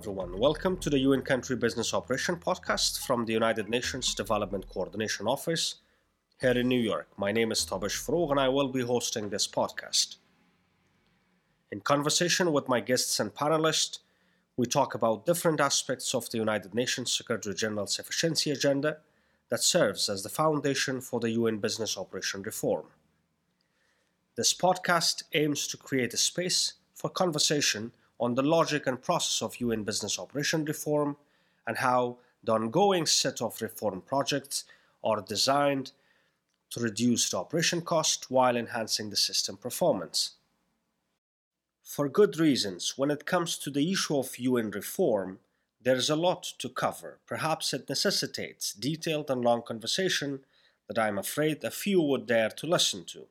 Everyone. Welcome to the UN Country Business Operation podcast from the United Nations Development Coordination Office here in New York. My name is Tabish Frog, and I will be hosting this podcast. In conversation with my guests and panelists, we talk about different aspects of the United Nations Secretary General's efficiency agenda that serves as the foundation for the UN business operation reform. This podcast aims to create a space for conversation on the logic and process of UN business operation reform and how the ongoing set of reform projects are designed to reduce the operation cost while enhancing the system performance. For good reasons, when it comes to the issue of UN reform, there is a lot to cover. Perhaps it necessitates detailed and long conversation that I'm afraid a few would dare to listen to.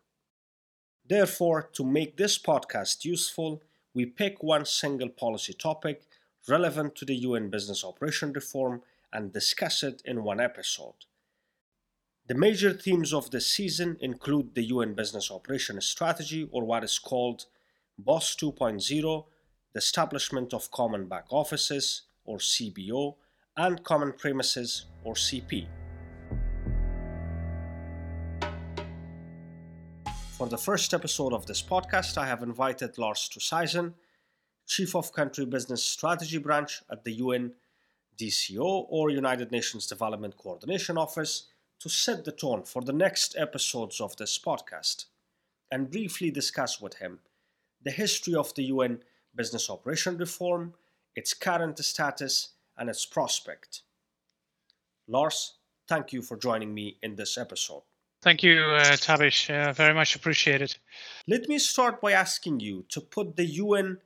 Therefore, to make this podcast useful, we pick one single policy topic relevant to the UN business operation reform and discuss it in one episode. The major themes of this season include the UN business operation strategy, or what is called BOSS 2.0, the establishment of common back offices, or CBO, and common premises, or CP. For the first episode of this podcast, I have invited Lars Stooshuizen, Chief of Country Business Strategy Branch at the UN DCO or United Nations Development Coordination Office, to set the tone for the next episodes of this podcast and briefly discuss with him the history of the UN business operation reform, its current status, and its prospect. Lars, thank you for joining me in this episode. Thank you, uh, Tabish. Uh, very much appreciated. Let me start by asking you to put the UN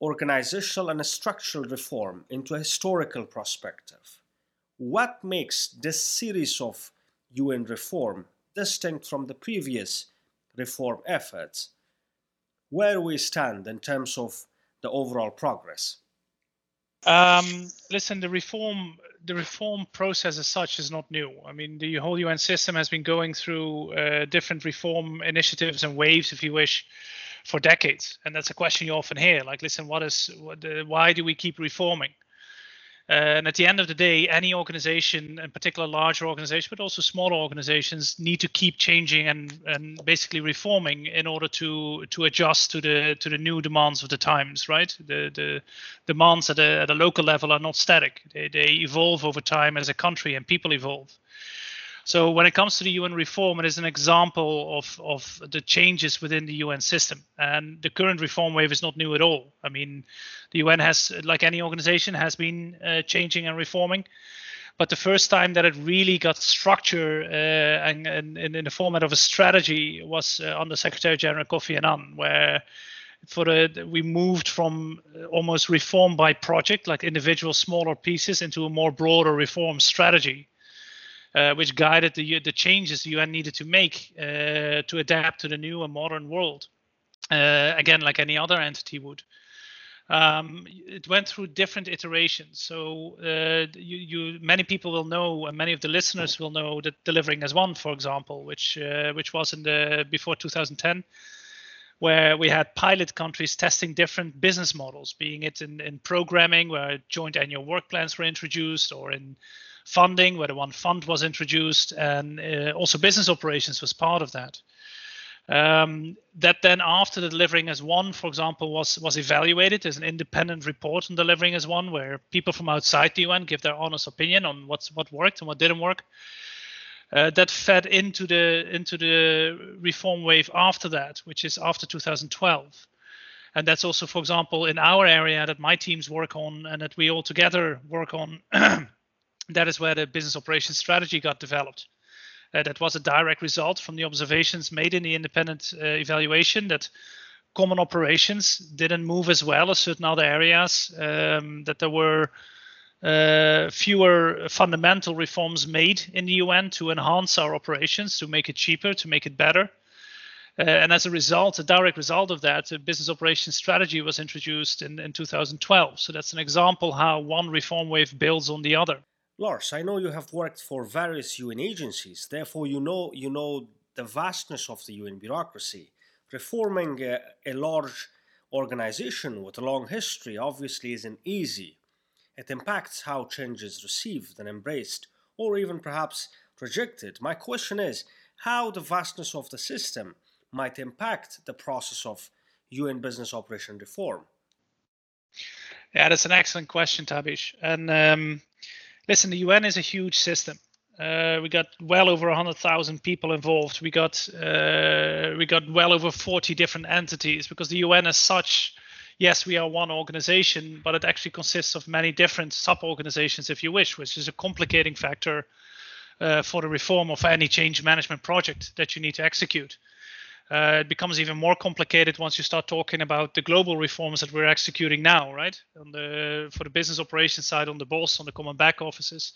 organizational and structural reform into a historical perspective. What makes this series of UN reform distinct from the previous reform efforts? Where we stand in terms of the overall progress? Um, listen, the reform the reform process as such is not new. I mean, the whole UN system has been going through uh, different reform initiatives and waves, if you wish, for decades. And that's a question you often hear. Like, listen, what is what, uh, why do we keep reforming? Uh, and at the end of the day, any organization, in particular larger organizations, but also smaller organizations, need to keep changing and, and basically reforming in order to to adjust to the to the new demands of the times. Right, the the demands at a at a local level are not static; they they evolve over time as a country and people evolve. So when it comes to the UN reform, it is an example of, of the changes within the UN system. And the current reform wave is not new at all. I mean, the UN has, like any organization, has been uh, changing and reforming. But the first time that it really got structure uh, and, and, and, in the format of a strategy was uh, under Secretary General Kofi Annan, where for the we moved from almost reform by project, like individual smaller pieces, into a more broader reform strategy uh, which guided the, the changes the UN needed to make uh, to adapt to the new and modern world. Uh, again, like any other entity would. Um, it went through different iterations. So uh, you, you, many people will know, and many of the listeners will know that delivering as one, for example, which uh, which was in the before 2010, where we had pilot countries testing different business models, being it in, in programming, where joint annual work plans were introduced, or in funding, where the one fund was introduced, and uh, also business operations was part of that. Um, that then after the delivering as one, for example, was was evaluated as an independent report on delivering as one, where people from outside the UN give their honest opinion on what's what worked and what didn't work. Uh, that fed into the into the reform wave after that, which is after 2012 and that's also for example in our area that my teams work on and that we all together work on that is where the business operations strategy got developed. Uh, that was a direct result from the observations made in the independent uh, evaluation that common operations didn't move as well as certain other areas, um, that there were uh, fewer fundamental reforms made in the UN to enhance our operations, to make it cheaper, to make it better. Uh, and as a result, a direct result of that, a business operations strategy was introduced in, in 2012. So that's an example how one reform wave builds on the other. Lars, I know you have worked for various UN agencies, therefore you know you know the vastness of the UN bureaucracy. Reforming a, a large organization with a long history obviously isn't easy. It impacts how change is received and embraced, or even perhaps rejected. My question is how the vastness of the system might impact the process of UN business operation reform. Yeah, that's an excellent question, Tabish. And um, listen, the UN is a huge system. Uh, we got well over 100,000 people involved. We got uh, we got well over 40 different entities because the UN as such, yes, we are one organization, but it actually consists of many different sub-organizations, if you wish, which is a complicating factor uh, for the reform of any change management project that you need to execute. Uh, it becomes even more complicated once you start talking about the global reforms that we're executing now, right? On the for the business operations side, on the BOSS, on the common back offices,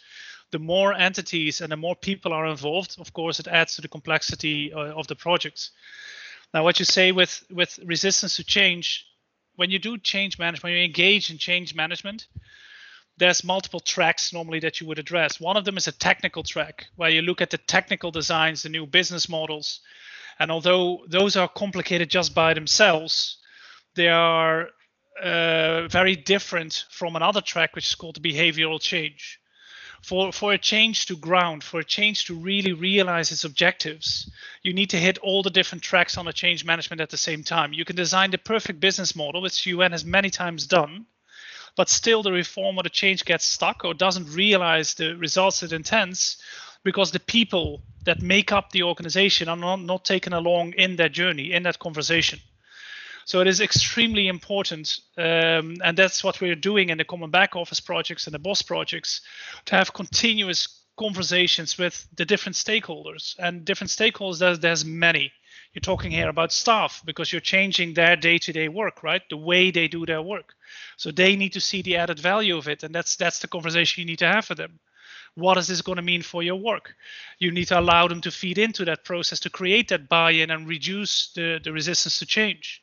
the more entities and the more people are involved, of course, it adds to the complexity uh, of the projects. Now, what you say with with resistance to change, when you do change management, when you engage in change management, there's multiple tracks normally that you would address. One of them is a technical track where you look at the technical designs, the new business models and although those are complicated just by themselves, they are uh, very different from another track, which is called behavioral change. For, for a change to ground, for a change to really realize its objectives, you need to hit all the different tracks on a change management at the same time. You can design the perfect business model, which UN has many times done, but still the reform or the change gets stuck or doesn't realize the results it intends because the people that make up the organization are not, not taken along in that journey, in that conversation. So it is extremely important, um, and that's what we're doing in the common back office projects and the BOSS projects, to have continuous conversations with the different stakeholders. And different stakeholders, there's, there's many. You're talking here about staff because you're changing their day-to-day work, right? The way they do their work. So they need to see the added value of it, and that's that's the conversation you need to have with them what is this going to mean for your work? You need to allow them to feed into that process to create that buy-in and reduce the, the resistance to change.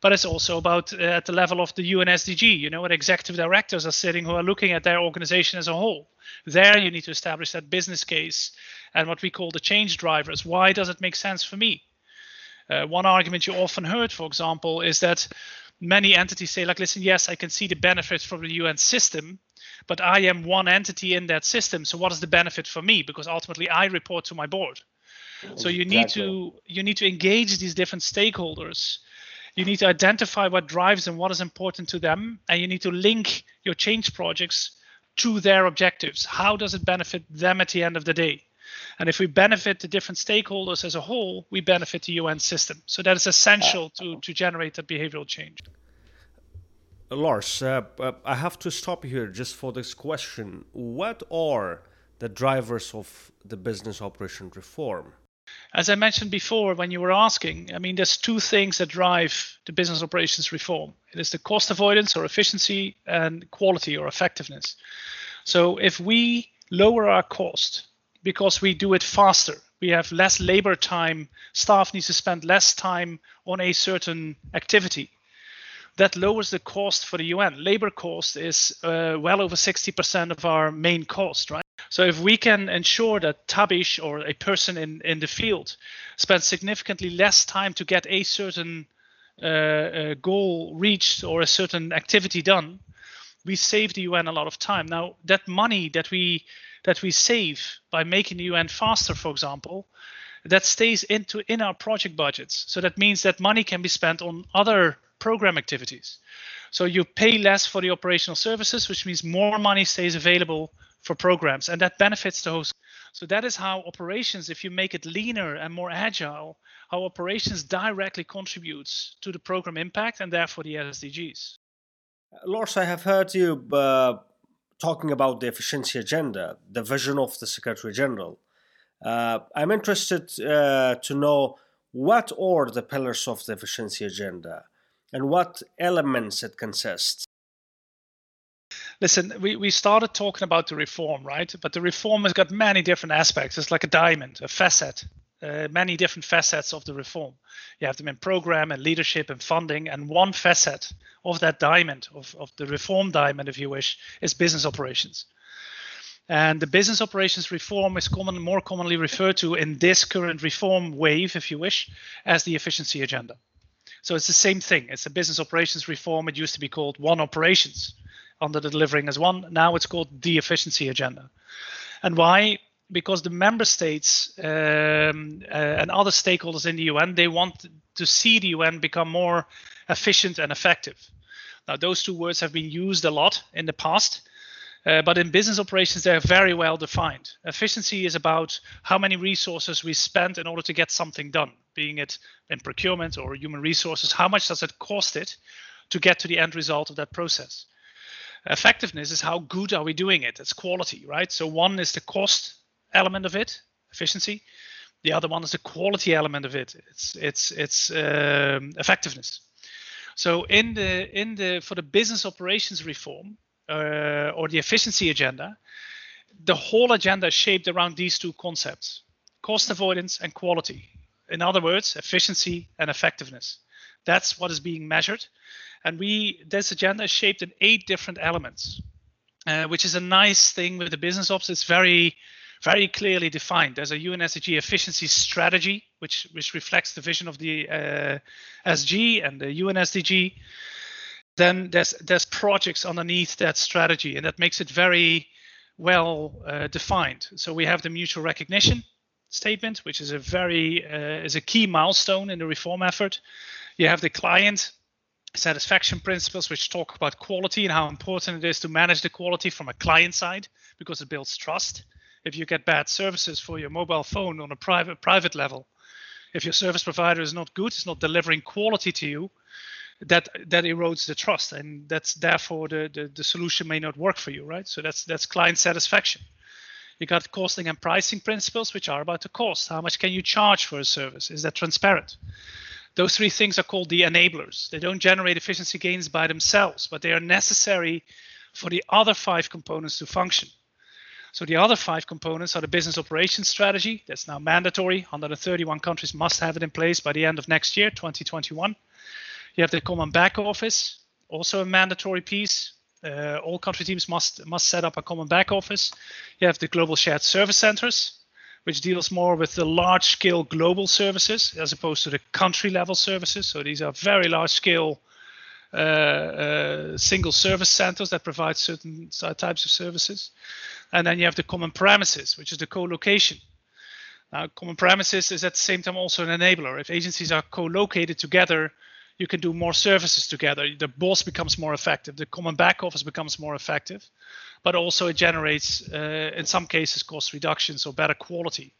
But it's also about uh, at the level of the UN SDG, you know, what executive directors are sitting who are looking at their organization as a whole. There you need to establish that business case and what we call the change drivers. Why does it make sense for me? Uh, one argument you often heard, for example, is that many entities say, like, listen, yes, I can see the benefits from the UN system, but I am one entity in that system. So what is the benefit for me? Because ultimately I report to my board. So you need to you need to engage these different stakeholders. You need to identify what drives and what is important to them, and you need to link your change projects to their objectives. How does it benefit them at the end of the day? And if we benefit the different stakeholders as a whole, we benefit the UN system. So that is essential to, to generate that behavioral change. Lars, uh, uh, I have to stop here just for this question. What are the drivers of the business operation reform? As I mentioned before, when you were asking, I mean, there's two things that drive the business operations reform. It is the cost avoidance or efficiency and quality or effectiveness. So if we lower our cost because we do it faster, we have less labor time, staff needs to spend less time on a certain activity that lowers the cost for the UN. Labor cost is uh, well over 60% of our main cost, right? So if we can ensure that Tabish or a person in, in the field spends significantly less time to get a certain uh, uh, goal reached or a certain activity done, we save the UN a lot of time. Now that money that we that we save by making the UN faster, for example, that stays into in our project budgets. So that means that money can be spent on other program activities. So you pay less for the operational services, which means more money stays available for programs, and that benefits the host. So that is how operations, if you make it leaner and more agile, how operations directly contributes to the program impact and therefore the SDGs. Lars, I have heard you uh, talking about the efficiency agenda, the vision of the Secretary General. Uh, I'm interested uh, to know what are the pillars of the efficiency agenda and what elements it consists? Listen, we, we started talking about the reform, right? But the reform has got many different aspects. It's like a diamond, a facet, uh, many different facets of the reform. You have them in program and leadership and funding. And one facet of that diamond, of, of the reform diamond, if you wish, is business operations. And the business operations reform is common, more commonly referred to in this current reform wave, if you wish, as the efficiency agenda. So it's the same thing. It's a business operations reform. It used to be called One Operations under the delivering as one. Now it's called the efficiency agenda. And why? Because the member states um, uh, and other stakeholders in the UN they want to see the UN become more efficient and effective. Now those two words have been used a lot in the past. Uh, but in business operations, they're very well defined. Efficiency is about how many resources we spend in order to get something done, being it in procurement or human resources. How much does it cost it to get to the end result of that process? Effectiveness is how good are we doing it? It's quality, right? So one is the cost element of it, efficiency. The other one is the quality element of it. It's it's it's um, effectiveness. So in the in the for the business operations reform uh, or the efficiency agenda, the whole agenda is shaped around these two concepts: cost avoidance and quality. In other words, efficiency and effectiveness. That's what is being measured, and we this agenda is shaped in eight different elements, uh, which is a nice thing with the business ops. It's very very clearly defined. There's a UN SDG efficiency strategy, which which reflects the vision of the uh, SG and the UN SDG. Then there's there's projects underneath that strategy, and that makes it very well uh, defined. So we have the mutual recognition statement, which is a very uh, is a key milestone in the reform effort. You have the client satisfaction principles, which talk about quality and how important it is to manage the quality from a client side because it builds trust. If you get bad services for your mobile phone on a private private level, if your service provider is not good, it's not delivering quality to you, that that erodes the trust, and that's therefore the, the the solution may not work for you, right? So that's that's client satisfaction. You got costing and pricing principles, which are about the cost. How much can you charge for a service? Is that transparent? Those three things are called the enablers. They don't generate efficiency gains by themselves, but they are necessary for the other five components to function. So the other five components are the business operations strategy. That's now mandatory. 131 countries must have it in place by the end of next year, 2021. You have the common back office, also a mandatory piece. Uh, all country teams must must set up a common back office. You have the global shared service centers, which deals more with the large scale global services as opposed to the country level services. So these are very large scale uh, uh, single service centers that provide certain types of services. And then you have the common premises, which is the co-location. Now, common premises is at the same time also an enabler. If agencies are co-located together, you can do more services together. The boss becomes more effective. The common back office becomes more effective, but also it generates, uh, in some cases, cost reductions or better quality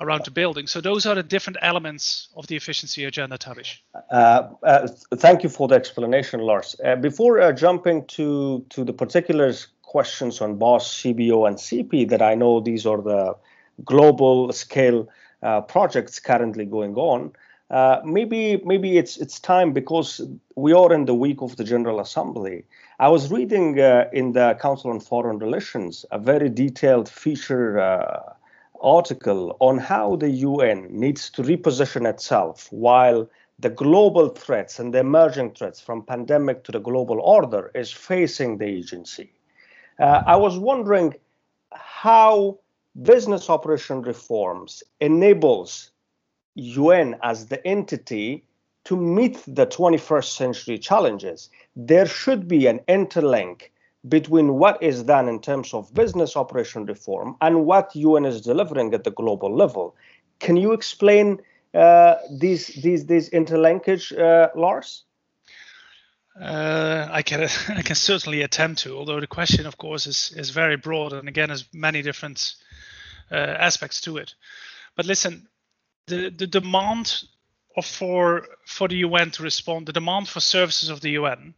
around the building. So those are the different elements of the efficiency agenda, Tabish. Uh, uh, thank you for the explanation, Lars. Uh, before uh, jumping to to the particulars questions on BOSS, CBO, and CP, that I know these are the global scale uh, projects currently going on. Uh, maybe maybe it's it's time because we are in the week of the General Assembly. I was reading uh, in the Council on Foreign Relations a very detailed feature uh, article on how the UN needs to reposition itself while the global threats and the emerging threats from pandemic to the global order is facing the agency. Uh, I was wondering how business operation reforms enables UN as the entity to meet the 21st century challenges, there should be an interlink between what is done in terms of business operation reform and what UN is delivering at the global level. Can you explain uh, these these these interlinkage, uh, Lars? Uh, I can I can certainly attempt to, although the question, of course, is is very broad and again has many different uh, aspects to it. But listen, the, the demand for for the UN to respond, the demand for services of the UN,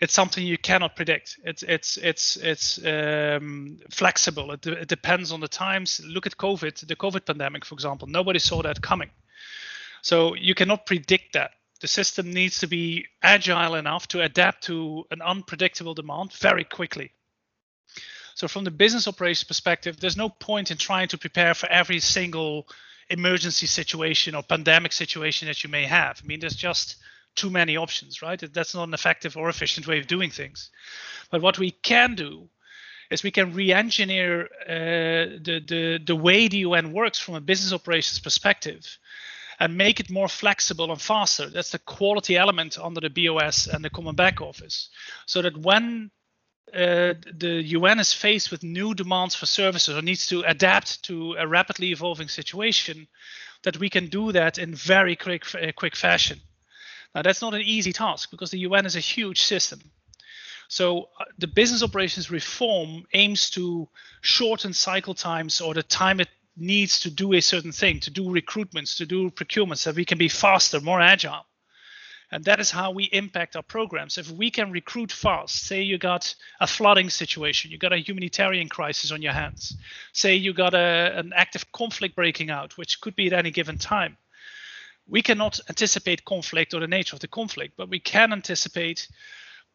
it's something you cannot predict. It's it's it's it's um, flexible. It, it depends on the times. Look at COVID, the COVID pandemic, for example. Nobody saw that coming, so you cannot predict that. The system needs to be agile enough to adapt to an unpredictable demand very quickly. So from the business operations perspective, there's no point in trying to prepare for every single emergency situation or pandemic situation that you may have. I mean, there's just too many options, right? That's not an effective or efficient way of doing things. But what we can do is we can re-engineer uh, the, the the way the UN works from a business operations perspective, and make it more flexible and faster. That's the quality element under the BOS and the common back office. So that when uh, the UN is faced with new demands for services or needs to adapt to a rapidly evolving situation, that we can do that in very quick, uh, quick fashion. Now, that's not an easy task because the UN is a huge system. So uh, the business operations reform aims to shorten cycle times or the time it needs to do a certain thing, to do recruitments, to do procurements, so we can be faster, more agile. And that is how we impact our programs. If we can recruit fast, say you got a flooding situation, you got a humanitarian crisis on your hands, say you got a, an active conflict breaking out, which could be at any given time. We cannot anticipate conflict or the nature of the conflict, but we can anticipate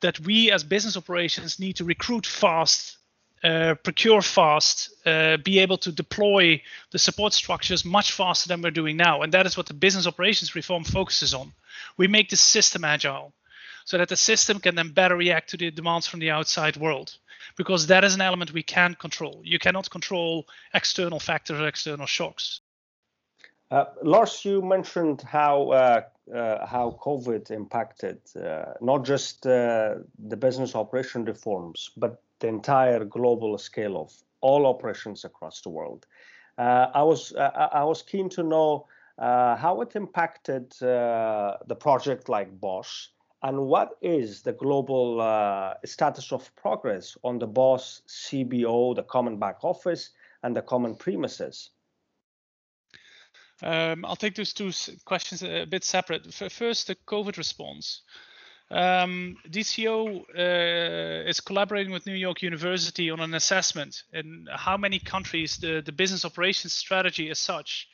that we as business operations need to recruit fast, uh, procure fast, uh, be able to deploy the support structures much faster than we're doing now. And that is what the business operations reform focuses on. We make the system agile so that the system can then better react to the demands from the outside world because that is an element we can control. You cannot control external factors or external shocks. Uh, Lars, you mentioned how uh, uh, how COVID impacted uh, not just uh, the business operation reforms, but the entire global scale of all operations across the world. Uh, I was I was keen to know how it impacted the project like BOS, and what is the global status of progress on the BOS CBO, the Common Back Office, and the Common Premises. Um, I'll take those two questions a bit separate. First, the COVID response. Um, DCO uh, is collaborating with New York University on an assessment in how many countries the, the business operations strategy as such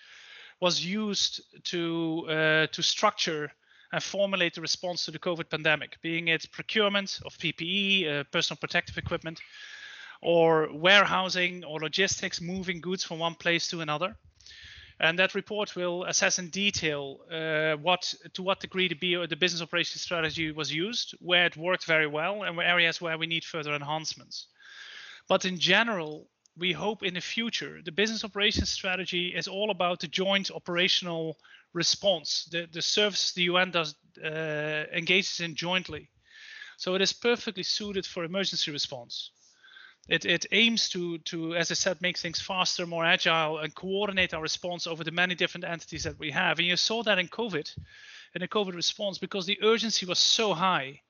was used to uh, to structure and formulate the response to the COVID pandemic, being it procurement of PPE, uh, personal protective equipment, or warehousing or logistics, moving goods from one place to another. And that report will assess in detail uh, what to what degree the, the business operations strategy was used, where it worked very well, and where areas where we need further enhancements. But in general, we hope in the future the business operations strategy is all about the joint operational response, the, the services the UN does uh, engages in jointly. So it is perfectly suited for emergency response. It, it aims to, to, as I said, make things faster, more agile, and coordinate our response over the many different entities that we have. And you saw that in COVID, in the COVID response, because the urgency was so high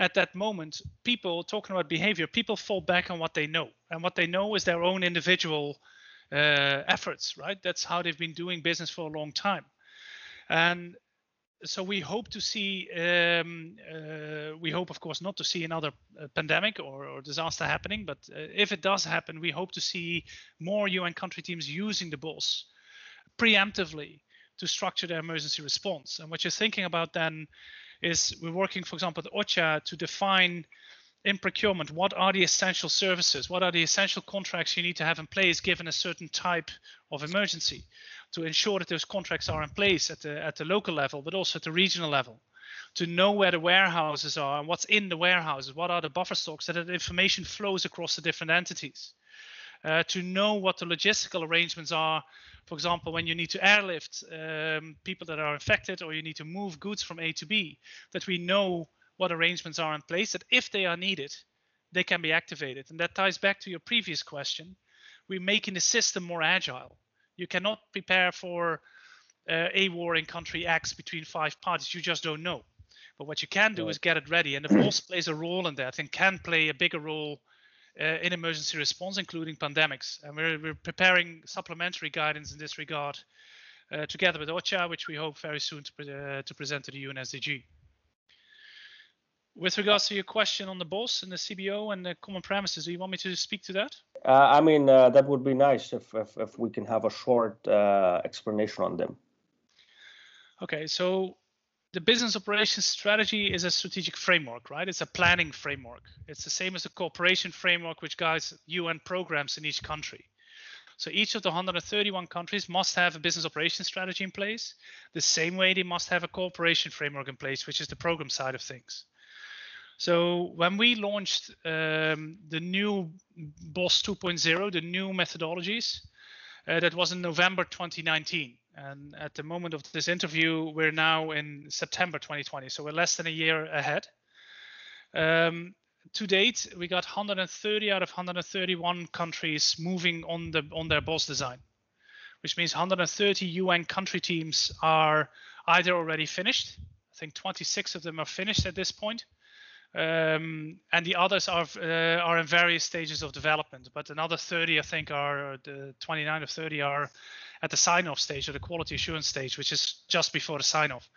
at that moment. People talking about behavior, people fall back on what they know, and what they know is their own individual uh, efforts. Right? That's how they've been doing business for a long time. And so we hope to see um, uh, we hope of course not to see another uh, pandemic or, or, disaster happening but uh, if it does happen we hope to see more un country teams using the BOSS preemptively to structure their emergency response and what you're thinking about then is we're working for example with OCHA to define in procurement what are the essential services what are the essential contracts you need to have in place given a certain type of emergency to ensure that those contracts are in place at the at the local level, but also at the regional level, to know where the warehouses are and what's in the warehouses, what are the buffer stocks, so that information flows across the different entities. Uh, to know what the logistical arrangements are, for example, when you need to airlift um, people that are infected or you need to move goods from A to B, that we know what arrangements are in place, that if they are needed, they can be activated. And that ties back to your previous question. We're making the system more agile. You cannot prepare for uh, a war in country X between five parties. You just don't know. But what you can do right. is get it ready, and the BOSS plays a role in that and can play a bigger role uh, in emergency response, including pandemics. And we're, we're preparing supplementary guidance in this regard uh, together with OCHA, which we hope very soon to, pre- uh, to present to the UN SDG. With regards to your question on the BOSS and the CBO and the common premises, do you want me to speak to that? Uh, I mean, uh, that would be nice if, if, if we can have a short uh, explanation on them. Okay, so the business operations strategy is a strategic framework, right? It's a planning framework. It's the same as the cooperation framework, which guides UN programs in each country. So each of the 131 countries must have a business operations strategy in place, the same way they must have a cooperation framework in place, which is the program side of things. So when we launched um, the new BOSS 2.0, the new methodologies, uh, that was in November 2019. And at the moment of this interview, we're now in September 2020, so we're less than a year ahead. Um, to date, we got 130 out of 131 countries moving on the on their BOS design, which means 130 UN country teams are either already finished. I think 26 of them are finished at this point, um, and the others are uh, are in various stages of development. But another 30, I think, are the 29 or 30 are at the sign-off stage or the quality assurance stage, which is just before the sign-off.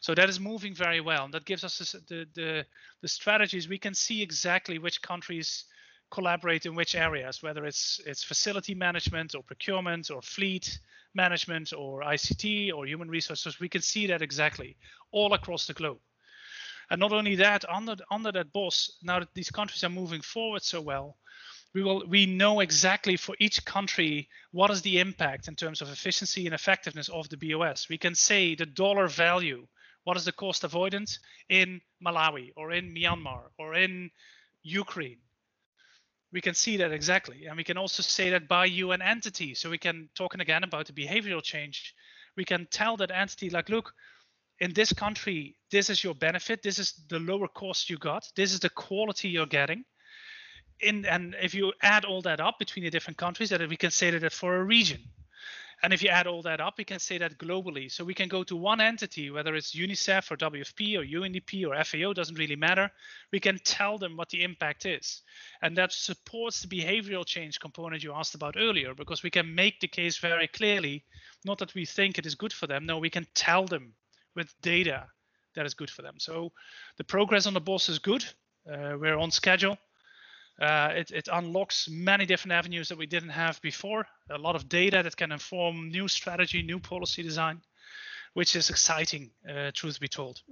So that is moving very well, and that gives us the the, the strategies. We can see exactly which countries collaborate in which areas, whether it's it's facility management or procurement or fleet management or ICT or human resources. We can see that exactly all across the globe. And not only that, under under that boss, now that these countries are moving forward so well, we will we know exactly for each country what is the impact in terms of efficiency and effectiveness of the BOS. We can say the dollar value, what is the cost avoidance in Malawi or in Myanmar or in Ukraine. We can see that exactly. And we can also say that by UN entity. So we can talking again about the behavioral change. We can tell that entity like, look, in this country, this is your benefit. This is the lower cost you got. This is the quality you're getting in and if you add all that up between the different countries that we can say that for a region. And if you add all that up we can say that globally. So we can go to one entity whether it's unicef or wfp or undp or fao doesn't really matter. We can tell them what the impact is. And that supports the behavioral change component you asked about earlier because we can make the case very clearly. Not that we think it is good for them. No we can tell them with data that is good for them. So the progress on the boss is good. Uh, we're on schedule uh, it, it, unlocks many different avenues that we didn't have before. A lot of data that can inform new strategy, new policy design, which is exciting, uh, truth be told.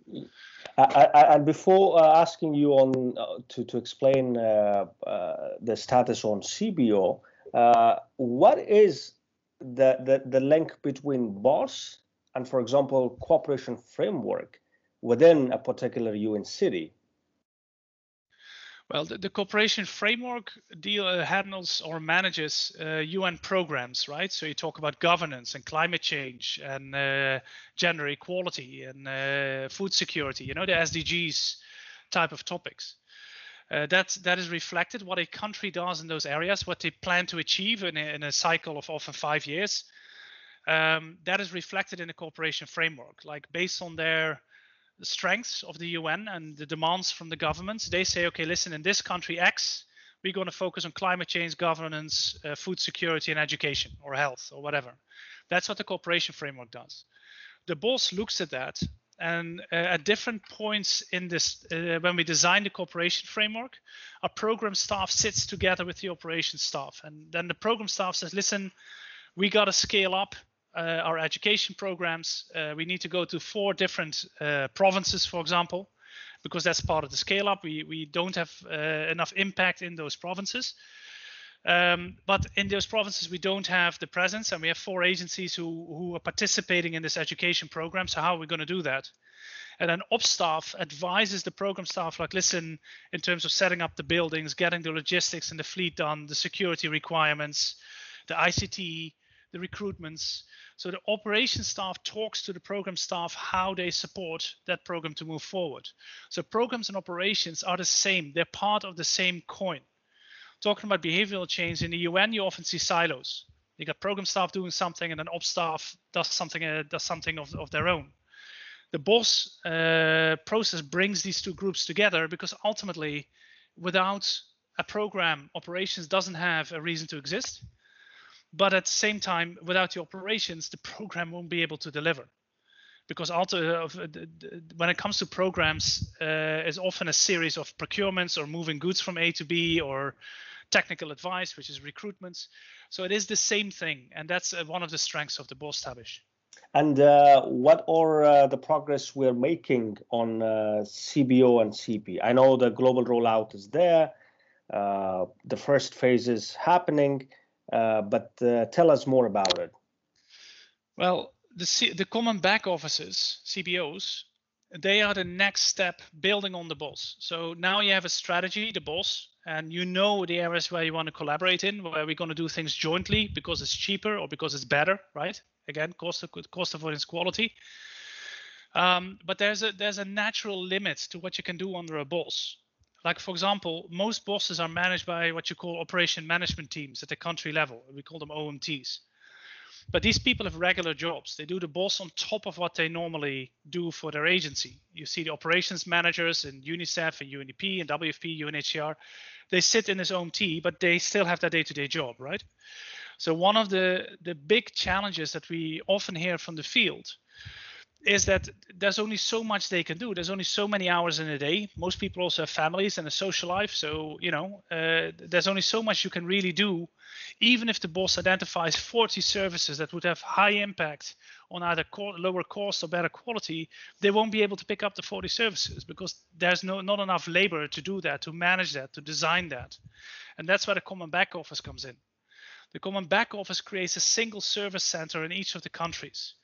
and before uh, asking you on uh, to to explain uh, uh, the status on CBO, what is the, the the link between BOS and, for example, cooperation framework within a particular UN city? Well, the, the cooperation framework deal uh, handles or manages uh, UN programs, right? So you talk about governance and climate change and uh, gender equality and uh, food security. You know the SDGs type of topics. Uh, that that is reflected what a country does in those areas, what they plan to achieve in a, in a cycle of often five years. Um, that is reflected in the cooperation framework, like based on their the strengths of the UN and the demands from the governments. They say, okay, listen, in this country X, we're going to focus on climate change, governance, uh, food security, and education, or health, or whatever. That's what the cooperation framework does. The BOSS looks at that, and uh, at different points in this, uh, when we design the cooperation framework, our program staff sits together with the operations staff, and then the program staff says, listen, we got to scale up uh, our education programs. Uh, we need to go to four different uh, provinces, for example, because that's part of the scale up. We, we don't have enough impact in those provinces. Um, but in those provinces, we don't have the presence, and we have four agencies who, who are participating in this education program. So, how are we going to do that? And then ops staff advises the program staff, like, listen, in terms of setting up the buildings, getting the logistics and the fleet done, the security requirements, the ICT, the recruitments. So the operations staff talks to the program staff how they support that program to move forward. So programs and operations are the same. They're part of the same coin. Talking about behavioral change in the UN, you often see silos. You got program staff doing something, and then ops staff does something uh, does something of, of their own. The boss uh, process brings these two groups together because ultimately, without a program, operations doesn't have a reason to exist but at the same time, without the operations, the program won't be able to deliver. Because also, uh, when it comes to programs, uh, is often a series of procurements or moving goods from A to B or technical advice, which is recruitments. So it is the same thing, and that's uh, one of the strengths of the BOS Tabish. And uh, what are uh, the progress we're making on uh, CBO and CP? I know the global rollout is there. Uh, the first phase is happening. Uh, but uh, tell us more about it. Well, the, C- the common back offices, CBOs, they are the next step building on the boss. So now you have a strategy, the boss, and you know the areas where you want to collaborate in, where we're going to do things jointly because it's cheaper or because it's better, right? Again, cost of cost avoidance quality. Um, but there's a there's a natural limit to what you can do under a boss. Like for example, most bosses are managed by what you call operation management teams at the country level. We call them OMTs. But these people have regular jobs. They do the boss on top of what they normally do for their agency. You see the operations managers in UNICEF and UNDP and WFP, UNHCR. They sit in this OMT, but they still have their day-to-day job, right? So one of the the big challenges that we often hear from the field is that there's only so much they can do. There's only so many hours in a day. Most people also have families and a social life, so you know uh, there's only so much you can really do. Even if the boss identifies 40 services that would have high impact on either co- lower cost or better quality, they won't be able to pick up the 40 services because there's no not enough labor to do that, to manage that, to design that, and that's where the common back office comes in. The common back office creates a single service center in each of the countries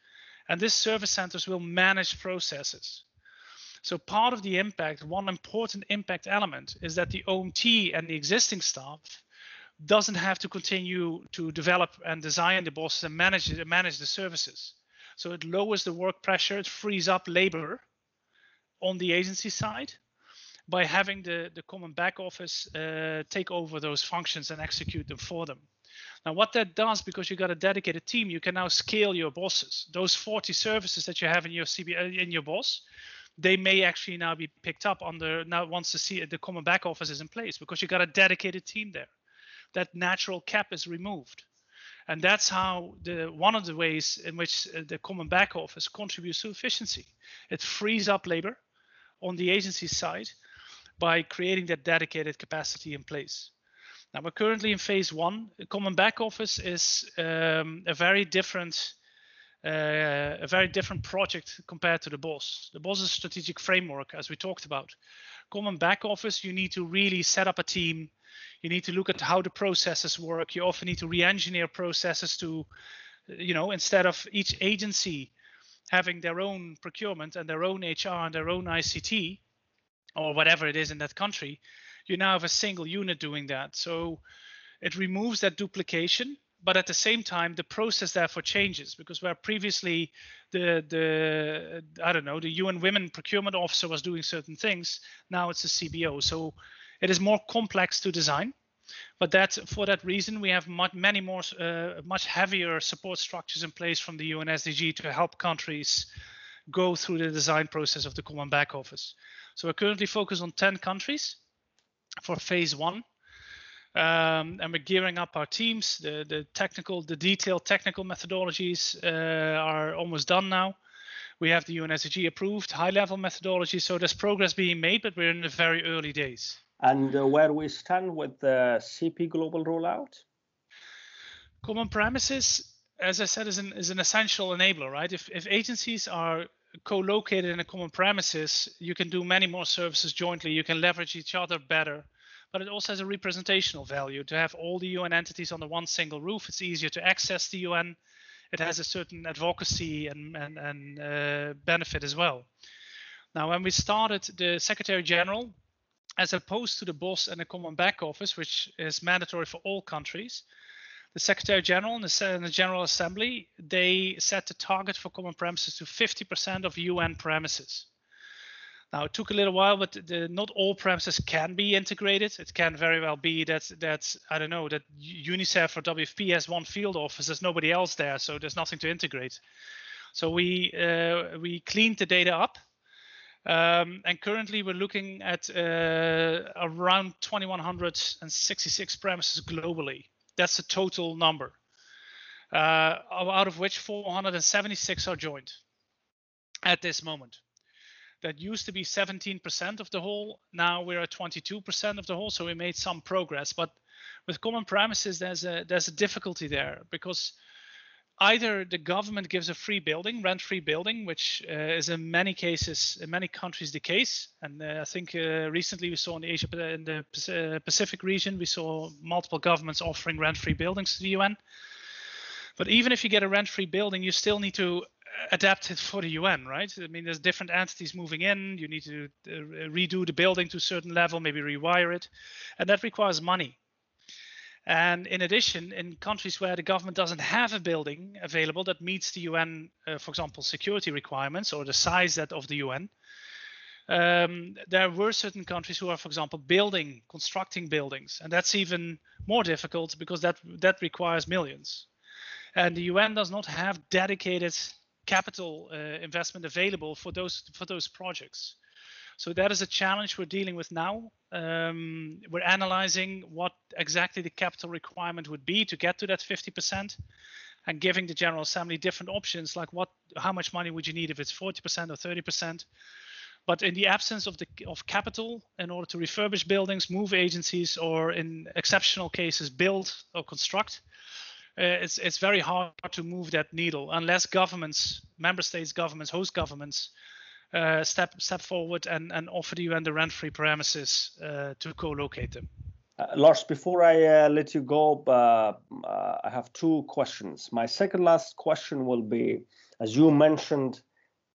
and this service centers will manage processes. So part of the impact, one important impact element is that the OMT and the existing staff doesn't have to continue to develop and design the bosses and manage manage the services. So it lowers the work pressure, it frees up labor on the agency side by having the, the common back office uh, take over those functions and execute them for them. Now, what that does, because you've got a dedicated team, you can now scale your bosses. Those 40 services that you have in your CB uh, in your boss, they may actually now be picked up under now once the C, the common back office is in place because you've got a dedicated team there. That natural cap is removed, and that's how the one of the ways in which uh, the common back office contributes to efficiency. It frees up labor on the agency side by creating that dedicated capacity in place. Now we're currently in phase one. The common back office is um, a very different uh, a very different project compared to the boss. The boss is strategic framework, as we talked about. Common back office, you need to really set up a team. You need to look at how the processes work. You often need to re-engineer processes to, you know, instead of each agency having their own procurement and their own HR and their own ICT, or whatever it is in that country, you now have a single unit doing that. So it removes that duplication, but at the same time, the process therefore changes because where previously the the I don't know the UN Women Procurement Officer was doing certain things, now it's a CBO. So it is more complex to design. But that for that reason, we have much, many more, uh, much heavier support structures in place from the UN SDG to help countries go through the design process of the common back office. So we're currently focused on 10 countries for phase one. Um, and we're gearing up our teams. The, the technical, the detailed technical methodologies uh, are almost done now. We have the UNSG approved high level methodology. So there's progress being made, but we're in the very early days. And uh, where we stand with the CP global rollout? Common premises, as I said, is an, is an essential enabler, right? If, if agencies are co-located in a common premises, you can do many more services jointly. You can leverage each other better. But it also has a representational value to have all the UN entities under one single roof. It's easier to access the UN. It has a certain advocacy and, and, and uh, benefit as well. Now, when we started the Secretary General, as opposed to the boss and the common back office, which is mandatory for all countries, the Secretary General and the, and the, General Assembly, they set the target for common premises to 50% of UN premises. Now it took a little while, but the, not all premises can be integrated. It can very well be that that I don't know that UNICEF or WFP has one field office. There's nobody else there, so there's nothing to integrate. So we uh, we cleaned the data up, um, and currently we're looking at uh, around 2,166 premises globally. That's the total number, uh, out of which 476 are joined at this moment. That used to be 17% of the whole. Now we're at 22% of the whole. So we made some progress. But with common premises, there's a there's a difficulty there because either the government gives a free building, rent-free building, which uh, is in many cases, in many countries, the case. And uh, I think uh, recently we saw in the Asia, in the uh, Pacific region, we saw multiple governments offering rent-free buildings to the UN. But even if you get a rent-free building, you still need to adapt it for the UN, right? I mean, there's different entities moving in. You need to uh, redo the building to a certain level, maybe rewire it, and that requires money. And in addition, in countries where the government doesn't have a building available that meets the UN, uh, for example, security requirements or the size that of the UN, um, there were certain countries who are, for example, building, constructing buildings, and that's even more difficult because that that requires millions. And the UN does not have dedicated capital uh, investment available for those for those projects. So that is a challenge we're dealing with now. Um, we're analyzing what exactly the capital requirement would be to get to that 50% and giving the General Assembly different options like what how much money would you need if it's 40% or 30%. But in the absence of the of capital in order to refurbish buildings, move agencies, or in exceptional cases build or construct, uh, it's it's very hard to move that needle unless governments, member states governments, host governments uh, step step forward and, and offer the UN the rent-free premises uh, to co-locate them. Uh, Lars, before I uh, let you go, uh, uh, I have two questions. My second last question will be, as you mentioned,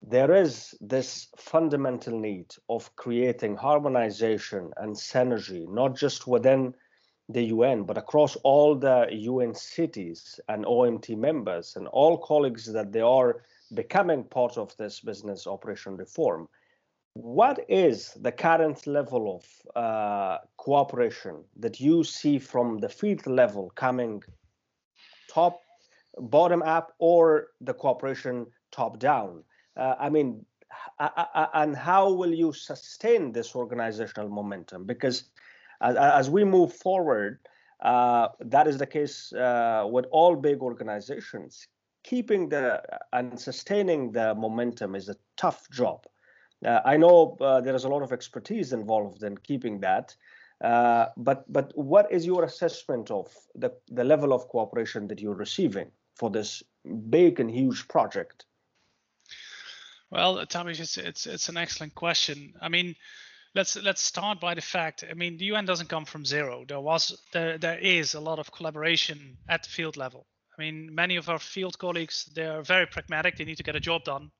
there is this fundamental need of creating harmonization and synergy, not just within the UN, but across all the UN cities and OMT members and all colleagues that they are becoming part of this business operation reform. What is the current level of uh, cooperation that you see from the field level coming top, bottom up, or the cooperation top down? Uh, I mean, and how will you sustain this organizational momentum? Because as, we move forward, uh, that is the case uh, with all big organizations keeping the and sustaining the momentum is a tough job. Uh, I know uh, there is a lot of expertise involved in keeping that, uh, but but what is your assessment of the the level of cooperation that you're receiving for this big and huge project? Well, Tommy, it's it's it's an excellent question. I mean, let's let's start by the fact. I mean, the UN doesn't come from zero. There was there there is a lot of collaboration at the field level. I mean, many of our field colleagues, they are very pragmatic. They need to get a job done.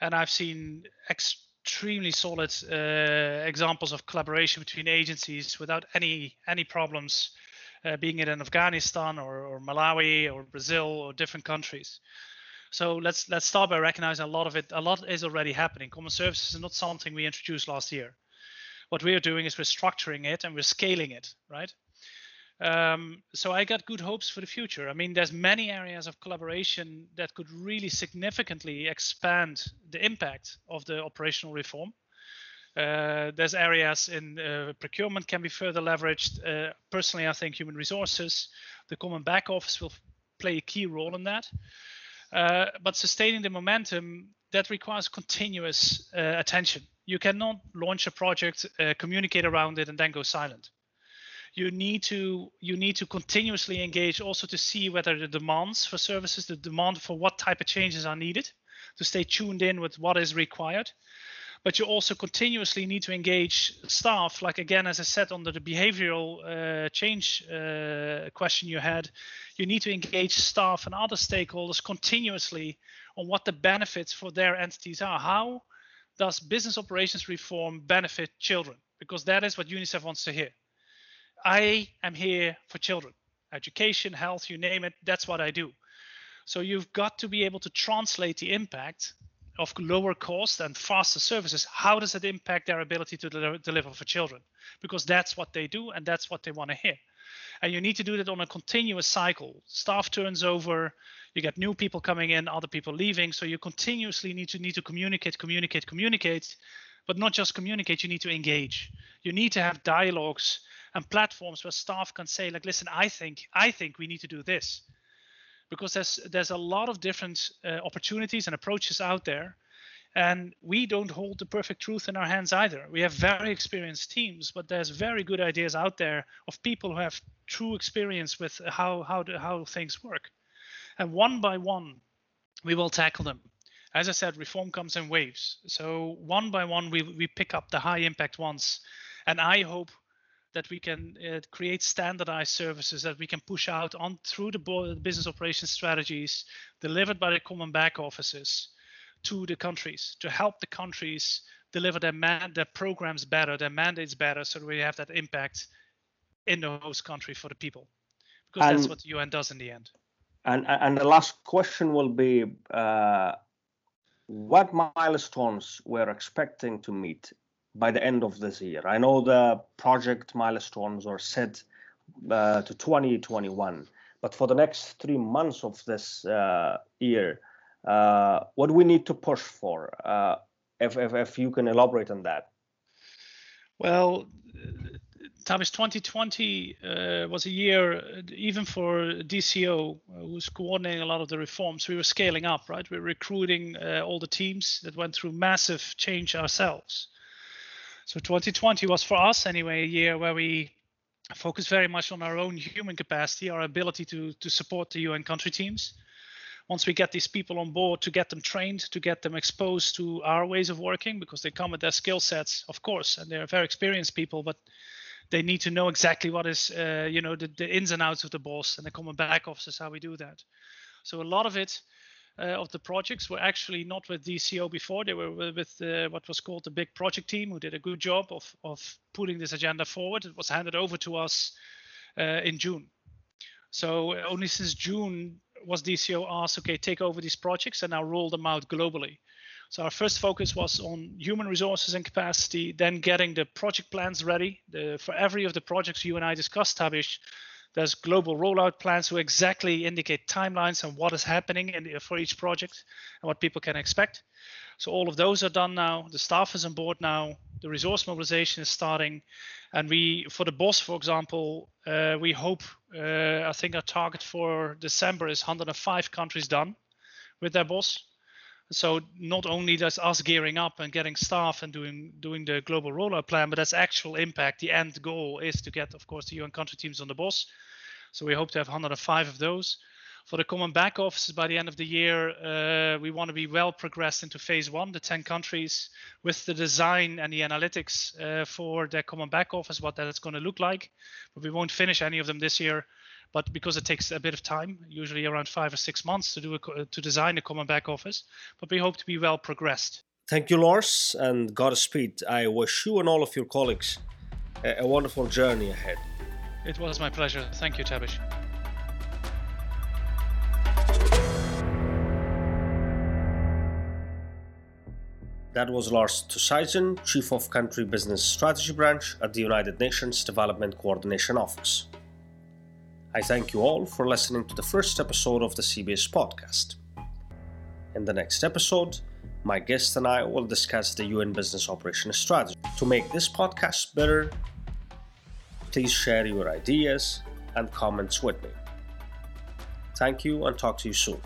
And I've seen extremely solid uh, examples of collaboration between agencies without any any problems, uh, being it in Afghanistan or, or Malawi or Brazil or different countries. So let's let's start by recognizing a lot of it. A lot is already happening. Common services is not something we introduced last year. What we are doing is we're structuring it and we're scaling it, right? Um, so I got good hopes for the future. I mean, there's many areas of collaboration that could really significantly expand the impact of the operational reform. Uh, there's areas in uh, procurement can be further leveraged. Uh, personally, I think human resources, the common back office will play a key role in that. Uh, but sustaining the momentum that requires continuous uh, attention. You cannot launch a project, uh, communicate around it, and then go silent you need to you need to continuously engage also to see whether the demands for services the demand for what type of changes are needed to stay tuned in with what is required. But you also continuously need to engage staff like again as i said under the behavioral uh, change uh, question you had. You need to engage staff and other stakeholders continuously on what the benefits for their entities are. How does business operations reform benefit children? Because that is what unicef wants to hear I am here for children, education, health, you name it. That's what I do. So you've got to be able to translate the impact of lower cost and faster services. How does it impact their ability to deliver, deliver for children? Because that's what they do and that's what they want to hear. And you need to do that on a continuous cycle. Staff turns over, you get new people coming in, other people leaving. So you continuously need to need to communicate, communicate, communicate, but not just communicate. You need to engage. You need to have dialogues and platforms where staff can say like listen i think i think we need to do this. Because there's there's a lot of different uh, opportunities and approaches out there and we don't hold the perfect truth in our hands either. We have very experienced teams but there's very good ideas out there of people who have true experience with how how how things work. And one by one we will tackle them. As i said reform comes in waves. So one by one we, we pick up the high impact ones and i hope that we can uh, create standardized services that we can push out on through the business operations strategies delivered by the common back offices to the countries to help the countries deliver their man their programs better, their mandates better, so we have that impact in the host country for the people. because and, that's what the UN does in the end. And and the last question will be, uh, what milestones we're expecting to meet by the end of this year? I know the project milestones are set uh, to 2021, but for the next three months of this uh, year, uh, what we need to push for? Uh, if, if if you can elaborate on that. Well, Thomas, 2020 uh, was a year, even for DCO, uh, who's coordinating a lot of the reforms, we were scaling up, right? We are recruiting uh, all the teams that went through massive change ourselves. So 2020 was for us anyway a year where we focused very much on our own human capacity, our ability to to support the UN country teams. Once we get these people on board, to get them trained, to get them exposed to our ways of working, because they come with their skill sets, of course, and they're very experienced people, but they need to know exactly what is uh, you know the, the, ins and outs of the BOS and the common back office is how we do that so a lot of it of the projects were actually not with DCO before. They were with uh, what was called the big project team who did a good job of of putting this agenda forward. It was handed over to us uh, in June. So only since June was DCO asked okay take over these projects and now roll them out globally. So our first focus was on human resources and capacity, then getting the project plans ready. The, for every of the projects you and I discussed, Tabish, there's global rollout plans who exactly indicate timelines and what is happening in, for each project and what people can expect. So all of those are done now. The staff is on board now. The resource mobilization is starting, and we, for the BOS, for example, uh, we hope. Uh, I think our target for December is 105 countries done with their BOS. So not only does us gearing up and getting staff and doing doing the global rollout plan, but that's actual impact. The end goal is to get, of course, the UN country teams on the BOS. So we hope to have 105 of those. For the common back offices by the end of the year, uh, we want to be well progressed into phase one, the 10 countries, with the design and the analytics uh, for their common back office, what that's going to look like. But we won't finish any of them this year but because it takes a bit of time, usually around five or six months to do a, to design a common back office, but we hope to be well progressed. Thank you, Lars, and Godspeed. I wish you and all of your colleagues a, a wonderful journey ahead. It was my pleasure. Thank you, Tabish. That was Lars Tusaisen, Chief of Country Business Strategy Branch at the United Nations Development Coordination Office. I thank you all for listening to the first episode of the CBS podcast. In the next episode, my guest and I will discuss the UN Business Operations Strategy. To make this podcast better, please share your ideas and comments with me. Thank you and talk to you soon.